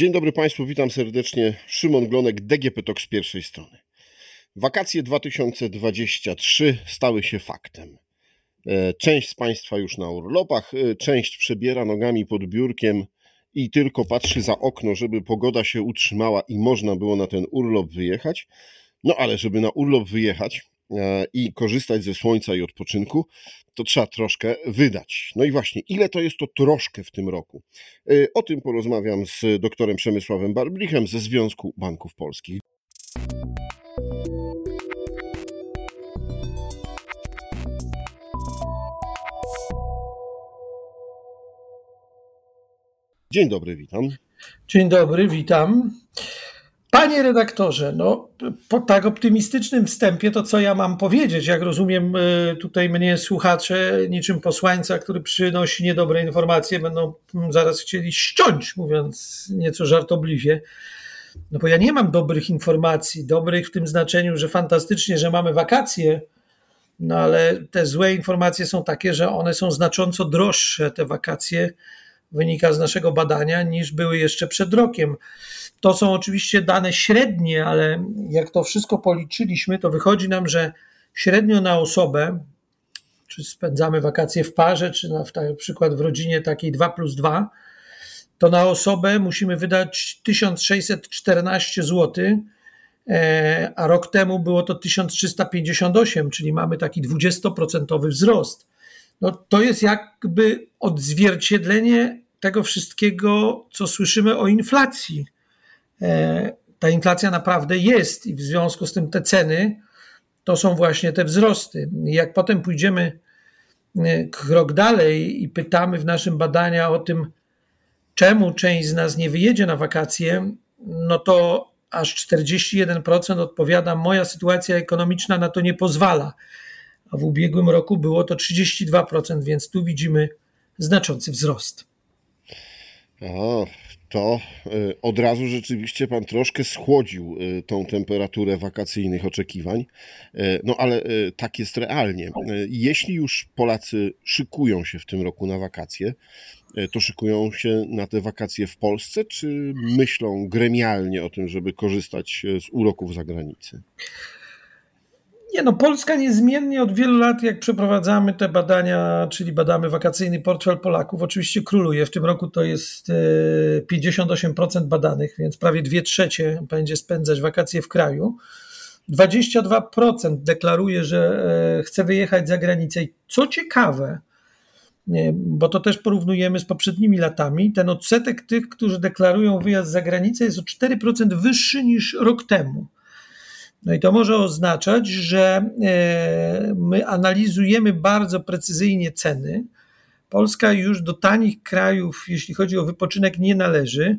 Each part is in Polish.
Dzień dobry Państwu, witam serdecznie. Szymon Glonek, DGP Talk z pierwszej strony. Wakacje 2023 stały się faktem. E, część z Państwa już na urlopach, e, część przebiera nogami pod biurkiem i tylko patrzy za okno, żeby pogoda się utrzymała i można było na ten urlop wyjechać. No ale żeby na urlop wyjechać i korzystać ze słońca i odpoczynku, to trzeba troszkę wydać. No i właśnie, ile to jest to troszkę w tym roku? O tym porozmawiam z doktorem Przemysławem Barblichem ze Związku Banków Polskich. Dzień dobry, witam. Dzień dobry, witam. Panie redaktorze, no po tak optymistycznym wstępie to co ja mam powiedzieć? Jak rozumiem, y, tutaj mnie słuchacze, niczym posłańca, który przynosi niedobre informacje, będą zaraz chcieli ściąć, mówiąc nieco żartobliwie. No bo ja nie mam dobrych informacji, dobrych w tym znaczeniu, że fantastycznie, że mamy wakacje, no ale te złe informacje są takie, że one są znacząco droższe, te wakacje, wynika z naszego badania, niż były jeszcze przed rokiem. To są oczywiście dane średnie, ale jak to wszystko policzyliśmy, to wychodzi nam, że średnio na osobę, czy spędzamy wakacje w parze, czy na, na przykład w rodzinie takiej 2 plus 2, to na osobę musimy wydać 1614 zł, e, a rok temu było to 1358, czyli mamy taki 20% wzrost no to jest jakby odzwierciedlenie tego wszystkiego, co słyszymy o inflacji. E, ta inflacja naprawdę jest i w związku z tym te ceny to są właśnie te wzrosty. Jak potem pójdziemy e, krok dalej i pytamy w naszym badaniu o tym, czemu część z nas nie wyjedzie na wakacje, no to aż 41% odpowiada, moja sytuacja ekonomiczna na to nie pozwala a w ubiegłym roku było to 32%, więc tu widzimy znaczący wzrost. O, to y, od razu rzeczywiście pan troszkę schłodził y, tą temperaturę wakacyjnych oczekiwań. Y, no ale tak jest realnie. Jeśli już Polacy szykują się w tym roku na wakacje, to szykują się na te wakacje w Polsce, czy myślą gremialnie o tym, żeby korzystać z uroków zagranicy? Nie no, Polska niezmiennie od wielu lat, jak przeprowadzamy te badania, czyli badamy wakacyjny portfel Polaków, oczywiście króluje. W tym roku to jest 58% e, badanych, więc prawie 2 trzecie będzie spędzać wakacje w kraju. 22% deklaruje, że e, chce wyjechać za granicę. I co ciekawe, bo to też porównujemy z poprzednimi latami, ten odsetek tych, którzy deklarują wyjazd za granicę jest o 4% wyższy niż rok temu. No i to może oznaczać, że e, my analizujemy bardzo precyzyjnie ceny. Polska już do tanich krajów, jeśli chodzi o wypoczynek, nie należy.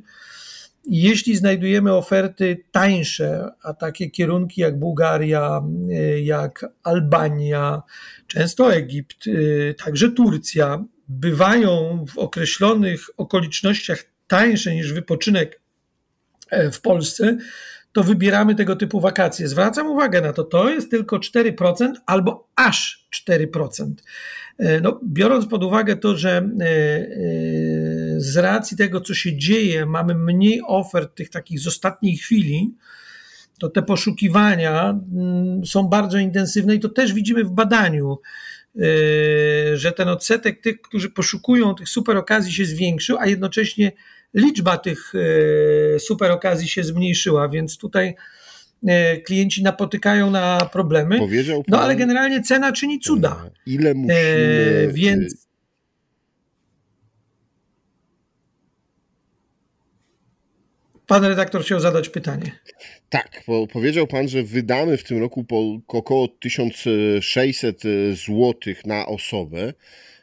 Jeśli znajdujemy oferty tańsze, a takie kierunki jak Bułgaria, e, jak Albania, często Egipt, e, także Turcja, bywają w określonych okolicznościach tańsze niż wypoczynek w Polsce, to wybieramy tego typu wakacje. Zwracam uwagę na to, to jest tylko 4% albo aż 4%. E, no, biorąc pod uwagę to, że e, e, z racji tego, co się dzieje, mamy mniej ofert tych takich z ostatniej chwili, to te poszukiwania mm, są bardzo intensywne i to też widzimy w badaniu, że ten odsetek tych, którzy poszukują tych super okazji się zwiększył, a jednocześnie liczba tych e, super okazji się zmniejszyła, więc tutaj e, klienci napotykają na problemy. Powiedział pan, no ale generalnie cena czyni cuda. E, ile musimy... E, więc Pan redaktor chciał zadać pytanie. Tak, powiedział pan, że wydamy w tym roku około 1600 zł na osobę.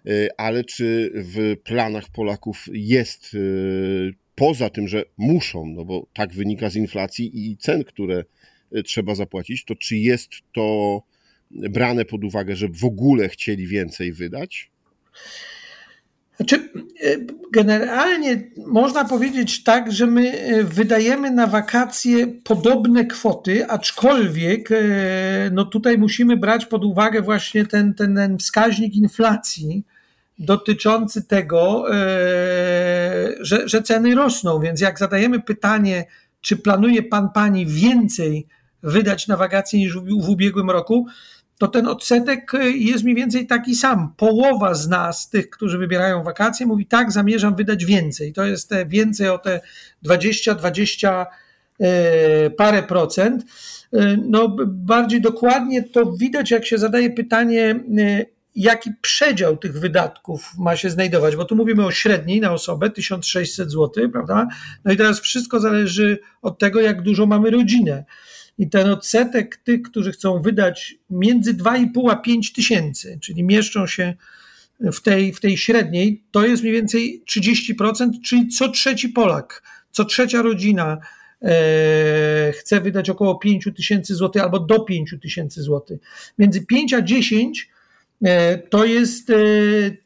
Y, ale czy w planach Polaków jest y, poza tym, że muszą, no bo tak wynika z inflacji i cen, które y, trzeba zapłacić, to czy jest to brane pod uwagę, że w ogóle chcieli więcej wydać? Znaczy, generalnie można powiedzieć tak, że my wydajemy na wakacje podobne kwoty, aczkolwiek no tutaj musimy brać pod uwagę właśnie ten, ten, ten wskaźnik inflacji, dotyczący tego, e, że, że ceny rosną, więc jak zadajemy pytanie, czy planuje pan, pani więcej wydać na wakacje niż w ubiegłym roku, to ten odsetek jest mniej więcej taki sam. Połowa z nas, tych, którzy wybierają wakacje, mówi tak, zamierzam wydać więcej. To jest te więcej o te 20, 20 e, parę procent. E, no, bardziej dokładnie to widać, jak się zadaje pytanie, jaki przedział tych wydatków ma się znajdować, bo tu mówimy o średniej na osobę 1600 zł, prawda? No i teraz wszystko zależy od tego, jak dużo mamy rodzinę. I ten odsetek tych, którzy chcą wydać między 2,5 a 5 tysięcy, czyli mieszczą się w tej, w tej średniej, to jest mniej więcej 30%, czyli co trzeci Polak, co trzecia rodzina e, chce wydać około 5 tysięcy złotych albo do 5 tysięcy złotych. Między 5 a 10 e, to jest e,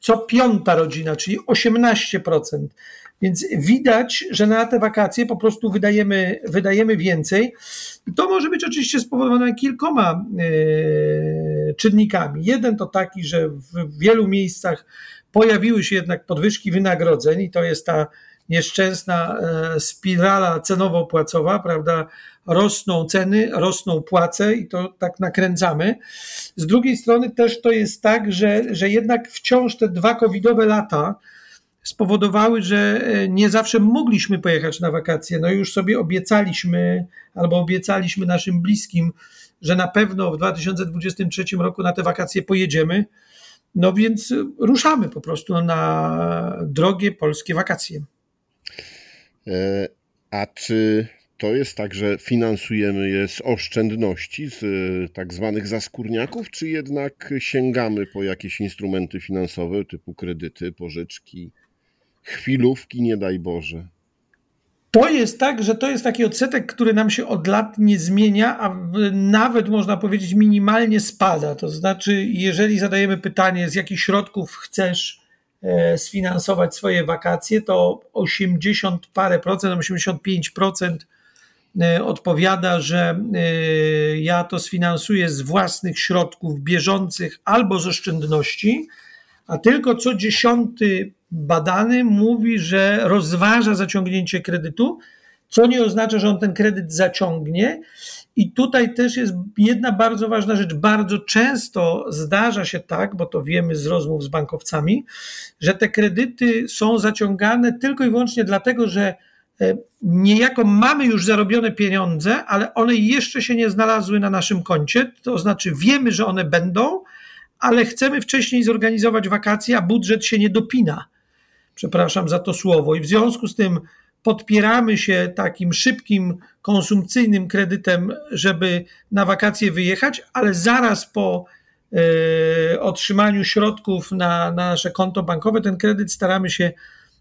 co piąta rodzina, czyli 18%. Więc widać, że na te wakacje po prostu wydajemy, wydajemy więcej. To może być oczywiście spowodowane kilkoma e, czynnikami. Jeden to taki, że w wielu miejscach pojawiły się jednak podwyżki wynagrodzeń i to jest ta nieszczęsna e, spirala cenowo-płacowa, prawda? Rosną ceny, rosną płace i to tak nakręcamy. Z drugiej strony też to jest tak, że, że jednak wciąż te dwa covidowe lata, spowodowały, że e, nie zawsze mogliśmy pojechać na wakacje. No już sobie obiecaliśmy, albo obiecaliśmy naszym bliskim, że na pewno w 2023 roku na te wakacje pojedziemy. No więc ruszamy po prostu na drogie polskie wakacje. E, a czy to jest tak, że finansujemy je z oszczędności, z e, tak zwanych zaskórniaków, czy jednak sięgamy po jakieś instrumenty finansowe typu kredyty, pożyczki? Chwilówki, nie daj Boże. To jest tak, że to jest taki odsetek, który nam się od lat nie zmienia, a nawet można powiedzieć minimalnie spada. To znaczy, jeżeli zadajemy pytanie, z jakich środków chcesz e, sfinansować swoje wakacje, to 80 parę procent, 85 procent e, odpowiada, że e, ja to sfinansuję z własnych środków bieżących albo z oszczędności, a tylko co dziesiąty badany mówi, że rozważa zaciągnięcie kredytu, co nie oznacza, że on ten kredyt zaciągnie. I tutaj też jest jedna bardzo ważna rzecz. Bardzo często zdarza się tak, bo to wiemy z rozmów z bankowcami, że te kredyty są zaciągane tylko i wyłącznie dlatego, że e, niejako mamy już zarobione pieniądze, ale one jeszcze się nie znalazły na naszym koncie. To znaczy wiemy, że one będą, ale chcemy wcześniej zorganizować wakacje, a budżet się nie dopina przepraszam za to słowo, i w związku z tym podpieramy się takim szybkim, konsumpcyjnym kredytem, żeby na wakacje wyjechać, ale zaraz po e, otrzymaniu środków na, na nasze konto bankowe ten kredyt staramy się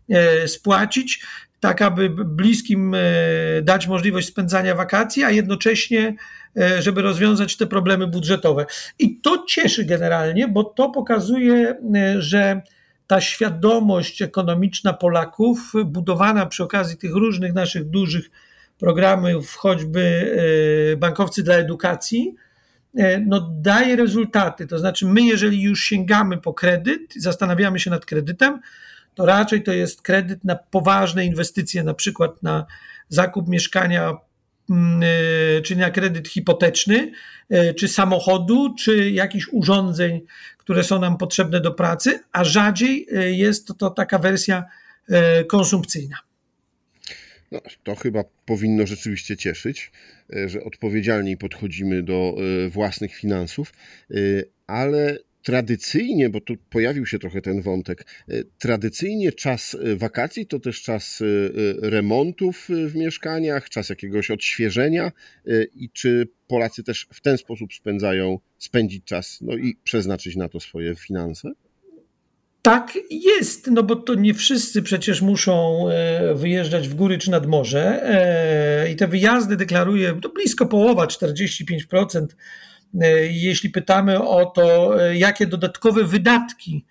e, spłacić, tak aby bliskim e, dać możliwość spędzania wakacji, a jednocześnie żeby rozwiązać te problemy budżetowe. I to cieszy generalnie, bo to pokazuje, że ta świadomość ekonomiczna Polaków, budowana przy okazji tych różnych naszych dużych programów, choćby e, bankowcy dla edukacji, e, no daje rezultaty. To znaczy, my, jeżeli już sięgamy po kredyt, zastanawiamy się nad kredytem, to raczej to jest kredyt na poważne inwestycje, na przykład na zakup mieszkania, mm, e, czy na kredyt hipoteczny, czy samochodu, czy jakichś urządzeń które są nam potrzebne do pracy, a rzadziej e, jest to, taka wersja e, konsumpcyjna. No, to chyba powinno rzeczywiście cieszyć, e, że odpowiedzialniej podchodzimy do własnych finansów, ale tradycyjnie, bo tu pojawił się trochę ten wątek, tradycyjnie czas wakacji to też czas remontów w mieszkaniach, czas jakiegoś odświeżenia i czy Polacy też w ten sposób spędzają, spędzić czas no i przeznaczyć na to swoje finanse? Tak jest, no bo to nie wszyscy przecież muszą e, wyjeżdżać w góry czy nad morze e, i te wyjazdy deklaruje to blisko połowa, 45%. E, jeśli pytamy o to, jakie dodatkowe wydatki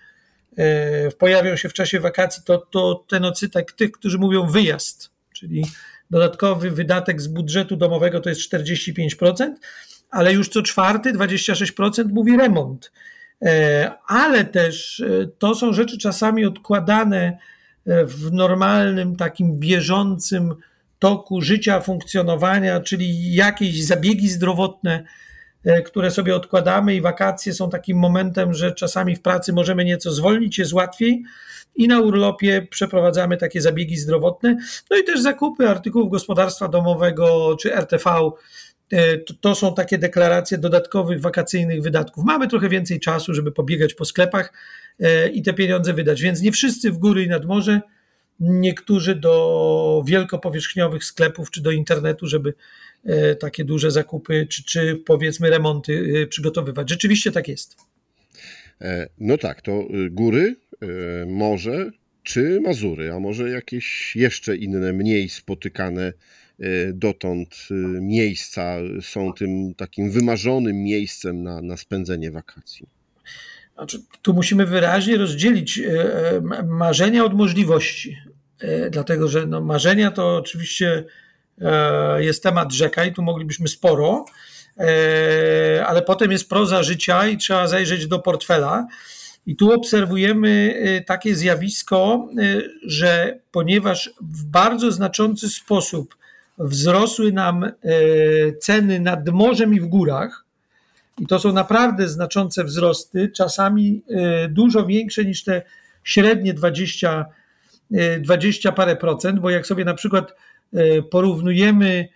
pojawią się w czasie wakacji, to, to ten odsetek tych, którzy mówią wyjazd, czyli dodatkowy wydatek z budżetu domowego to jest 45%, ale już co czwarty, 26% mówi remont. E, ale też e, to są rzeczy czasami odkładane w normalnym, takim bieżącym toku życia, funkcjonowania, czyli jakieś zabiegi zdrowotne, które sobie odkładamy, i wakacje są takim momentem, że czasami w pracy możemy nieco zwolnić, jest łatwiej. I na urlopie przeprowadzamy takie zabiegi zdrowotne, no i też zakupy artykułów gospodarstwa domowego czy RTV E, to, to, są takie deklaracje dodatkowych wakacyjnych wydatków. Mamy trochę więcej czasu, żeby pobiegać po sklepach e, i te pieniądze wydać, więc nie wszyscy w góry i nad morze, niektórzy do wielkopowierzchniowych sklepów czy do internetu, żeby e, takie duże zakupy czy, czy powiedzmy remonty przygotowywać. Rzeczywiście tak jest. No tak, to góry, morze czy Mazury, a może jakieś jeszcze inne, mniej spotykane E, dotąd e, miejsca są tym takim wymarzonym miejscem na, na spędzenie wakacji? Znaczy, tu musimy wyraźnie rozdzielić e, marzenia od możliwości. Dlatego, że no, marzenia to oczywiście jest temat rzeka i tu moglibyśmy sporo, ale potem jest proza życia i trzeba zajrzeć do portfela. I tu obserwujemy takie zjawisko, że ponieważ w bardzo znaczący sposób wzrosły nam e, ceny nad morzem i w górach. I to są naprawdę znaczące wzrosty, czasami e, dużo większe niż te średnie 20, 20 e, parę procent, bo jak sobie na przykład porównujemy,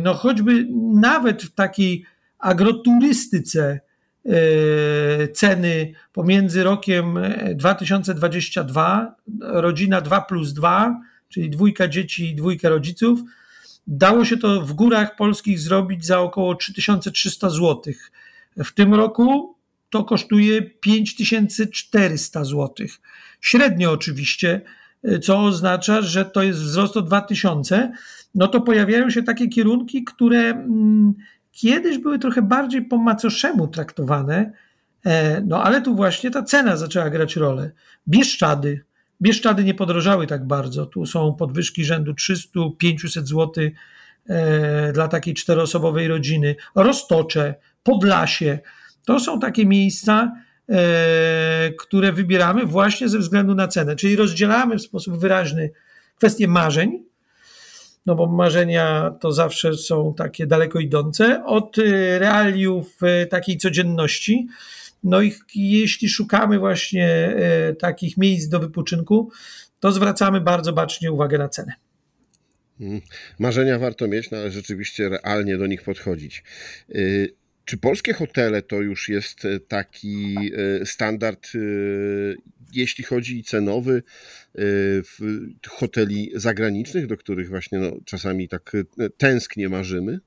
no choćby nawet w takiej agroturystyce ceny pomiędzy rokiem 2022, rodzina 2 plus 2, czyli dwójka dzieci i dwójka rodziców. Dało się to w górach polskich zrobić za około 3300 zł. W tym roku to kosztuje 5400 zł. Średnio oczywiście, co oznacza, że to jest wzrost o 2000. No to pojawiają się takie kierunki, które mm, kiedyś były trochę bardziej po macoszemu traktowane, e, no ale tu właśnie ta cena zaczęła grać rolę. Bieszczady, Bieszczady nie podrożały tak bardzo. Tu są podwyżki rzędu 300-500 zł e, dla takiej czteroosobowej rodziny. Roztocze, Podlasie to są takie miejsca, e, które wybieramy właśnie ze względu na cenę. Czyli rozdzielamy w sposób wyraźny kwestie marzeń, no bo marzenia to zawsze są takie daleko idące, od e, realiów takiej codzienności. No i jeśli szukamy właśnie e, takich miejsc do wypoczynku, to zwracamy bardzo bacznie uwagę na cenę. Mm. Marzenia warto mieć, no ale rzeczywiście realnie do nich podchodzić. E, czy polskie hotele to już jest e, taki standard, jeśli chodzi cenowy, hoteli zagranicznych, do których właśnie no, czasami tak tęsknie marzymy?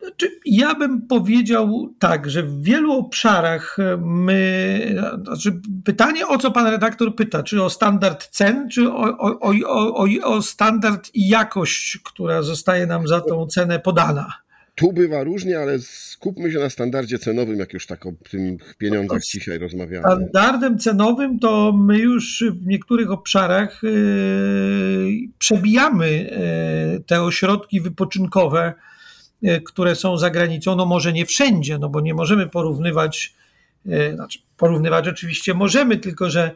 Znaczy, ja bym powiedział tak, że w wielu obszarach my. Znaczy pytanie, o co pan redaktor pyta? Czy o standard cen, czy o, o, o, o, standard i jakość, która zostaje nam za tą cenę podana? Tu bywa różnie, ale skupmy się na standardzie cenowym, jak już tak o tych pieniądzach dzisiaj rozmawiamy. Standardem cenowym to my już w niektórych obszarach yy, przebijamy yy, te ośrodki wypoczynkowe E, które są za granicą, no może nie wszędzie, no bo nie możemy porównywać, znaczy porównywać oczywiście możemy, tylko że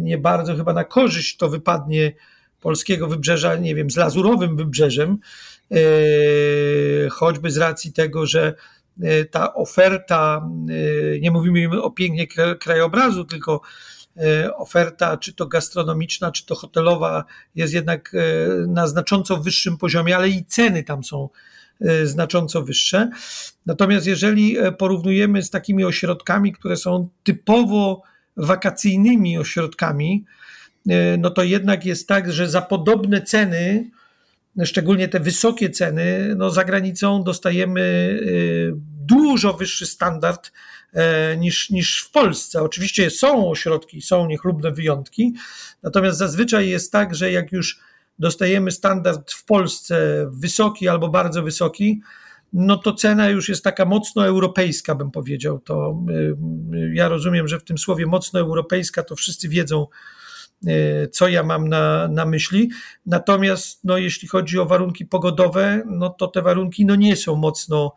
nie bardzo chyba na korzyść to wypadnie polskiego wybrzeża, nie wiem, z lazurowym wybrzeżem, choćby z racji tego, że ta oferta, nie mówimy o pięknie krajobrazu, tylko oferta, czy to gastronomiczna, czy to hotelowa, jest jednak na znacząco wyższym poziomie, ale i ceny tam są znacząco wyższe. Natomiast jeżeli e, porównujemy z takimi ośrodkami, które są typowo wakacyjnymi ośrodkami, no to jednak jest tak, że za podobne ceny, szczególnie te wysokie ceny, no za granicą dostajemy y, dużo wyższy standard e, niż, niż w Polsce. Oczywiście są ośrodki, są niechlubne wyjątki, natomiast zazwyczaj jest tak, że jak już dostajemy standard w Polsce wysoki albo bardzo wysoki, no to cena już jest taka mocno europejska, bym powiedział. To y, y, ja rozumiem, że w tym słowie mocno europejska to wszyscy wiedzą, co ja mam na, na myśli. Natomiast no, jeśli chodzi o warunki pogodowe, no to te warunki no, nie są mocno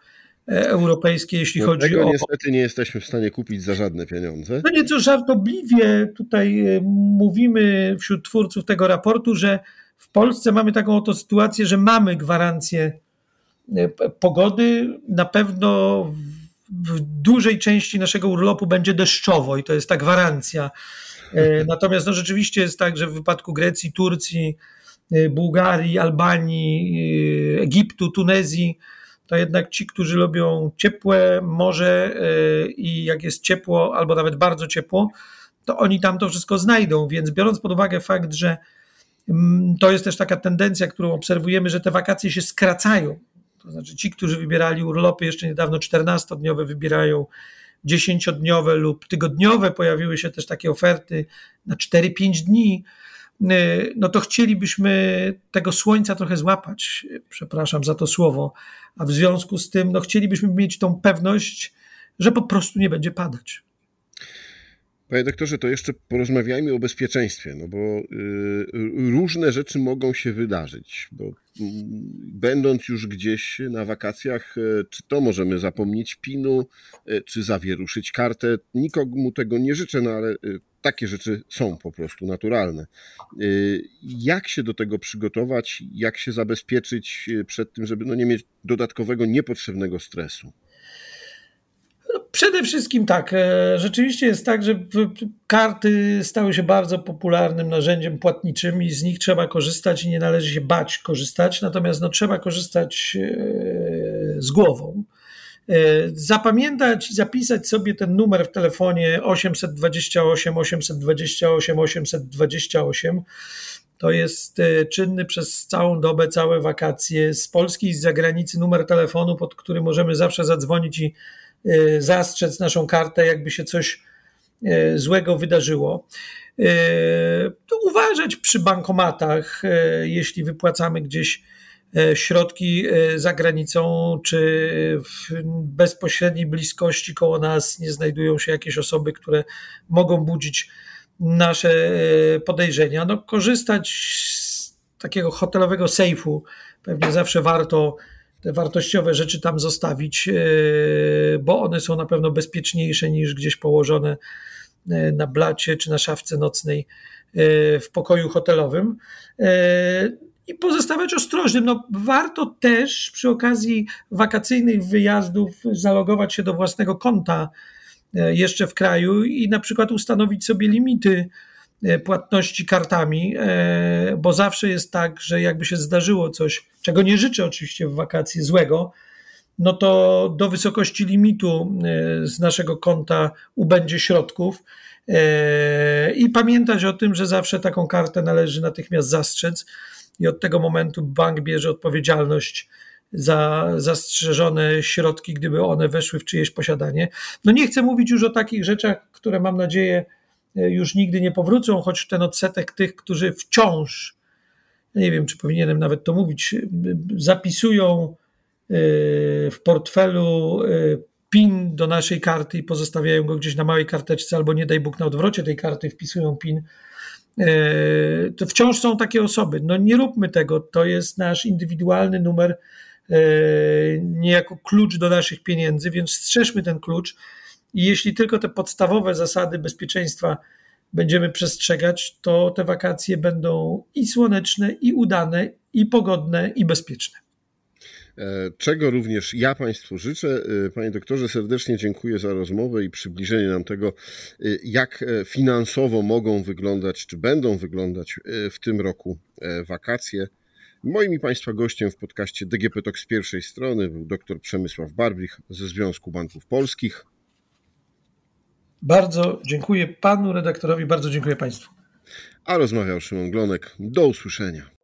europejskie, jeśli no chodzi tego o. niestety nie jesteśmy w stanie kupić za żadne pieniądze. No nieco żartobliwie tutaj mówimy wśród twórców tego raportu, że w Polsce mamy taką oto sytuację, że mamy gwarancję pogody. Na pewno w dużej części naszego urlopu będzie deszczowo i to jest ta gwarancja. E, natomiast no, rzeczywiście jest tak, że w wypadku Grecji, Turcji, e, Bułgarii, Albanii, e, Egiptu, Tunezji, to jednak ci, którzy lubią ciepłe morze i jak jest ciepło, albo nawet bardzo ciepło, to oni tam to wszystko znajdą. Więc biorąc pod uwagę fakt, że mm, to jest też taka tendencja, którą obserwujemy, że te wakacje się skracają. To znaczy ci, którzy wybierali urlopy jeszcze niedawno 14-dniowe, wybierają 10-dniowe lub tygodniowe. Pojawiły się też takie oferty na 4-5 dni. No to chcielibyśmy tego słońca trochę złapać, przepraszam za to słowo, a w związku z tym no chcielibyśmy mieć tą pewność, że po prostu nie będzie padać. Panie doktorze, to jeszcze porozmawiajmy o bezpieczeństwie, no bo y, różne rzeczy mogą się wydarzyć, bo y, będąc już gdzieś na wakacjach, y, czy to możemy zapomnieć pinu, y, czy zawieruszyć kartę. Nikomu tego nie życzę, no ale y, takie rzeczy są po prostu naturalne. Y, jak się do tego przygotować, jak się zabezpieczyć przed tym, żeby no nie mieć dodatkowego, niepotrzebnego stresu? Przede wszystkim tak. E, rzeczywiście jest tak, że karty stały się bardzo popularnym narzędziem płatniczym i z nich trzeba korzystać i nie należy się bać korzystać, natomiast no, trzeba korzystać e, z głową. E, zapamiętać i zapisać sobie ten numer w telefonie 828 828 828. To jest czynny przez całą dobę, całe wakacje z Polski i z zagranicy numer telefonu, pod który możemy zawsze zadzwonić i zastrzec naszą kartę, jakby się coś y, złego wydarzyło. Y, uważać przy bankomatach, jeśli wypłacamy gdzieś środki za granicą, czy w bezpośredniej bliskości koło nas nie znajdują się jakieś osoby, które mogą budzić nasze podejrzenia. No, korzystać z takiego hotelowego sejfu pewnie zawsze warto te wartościowe rzeczy tam zostawić, e, bo one są na pewno bezpieczniejsze niż gdzieś położone e, na blacie czy na szafce nocnej e, w pokoju hotelowym. I pozostawać ostrożnym. No, warto też przy okazji wakacyjnych wyjazdów zalogować się do własnego konta jeszcze w kraju i na przykład ustanowić sobie limity płatności kartami, e, bo zawsze jest tak, że jakby się zdarzyło coś, czego nie życzę oczywiście w wakacje złego, no to do wysokości limitu e, z naszego konta ubędzie środków. I pamiętać o tym, że zawsze taką kartę należy natychmiast zastrzec, i od tego momentu bank bierze odpowiedzialność za zastrzeżone środki, gdyby one weszły w czyjeś posiadanie. No nie chcę mówić już o takich rzeczach, które mam nadzieję, E, już nigdy nie powrócą, choć ten odsetek tych, którzy wciąż, nie wiem, czy powinienem nawet to mówić, e, zapisują e, w portfelu PIN do naszej karty i pozostawiają go gdzieś na małej karteczce, albo nie daj Bóg na odwrocie tej karty wpisują PIN. To wciąż są takie osoby. No nie róbmy tego. To jest nasz indywidualny numer, niejako klucz do naszych pieniędzy, więc strzeżmy ten klucz i jeśli tylko te podstawowe zasady bezpieczeństwa będziemy przestrzegać, to te wakacje będą i słoneczne, i udane, i pogodne, i bezpieczne. E, czego również ja Państwu życzę. E, panie doktorze, serdecznie dziękuję za rozmowę i przybliżenie nam tego, e, jak finansowo mogą wyglądać, czy będą wyglądać w tym roku wakacje. Moim i Państwa gościem w podcaście DGP z pierwszej strony był dr Przemysław Barbich ze Związku Banków Polskich. Bardzo dziękuję panu redaktorowi, bardzo dziękuję państwu. A rozmawiał Szymon Glonek. Do usłyszenia.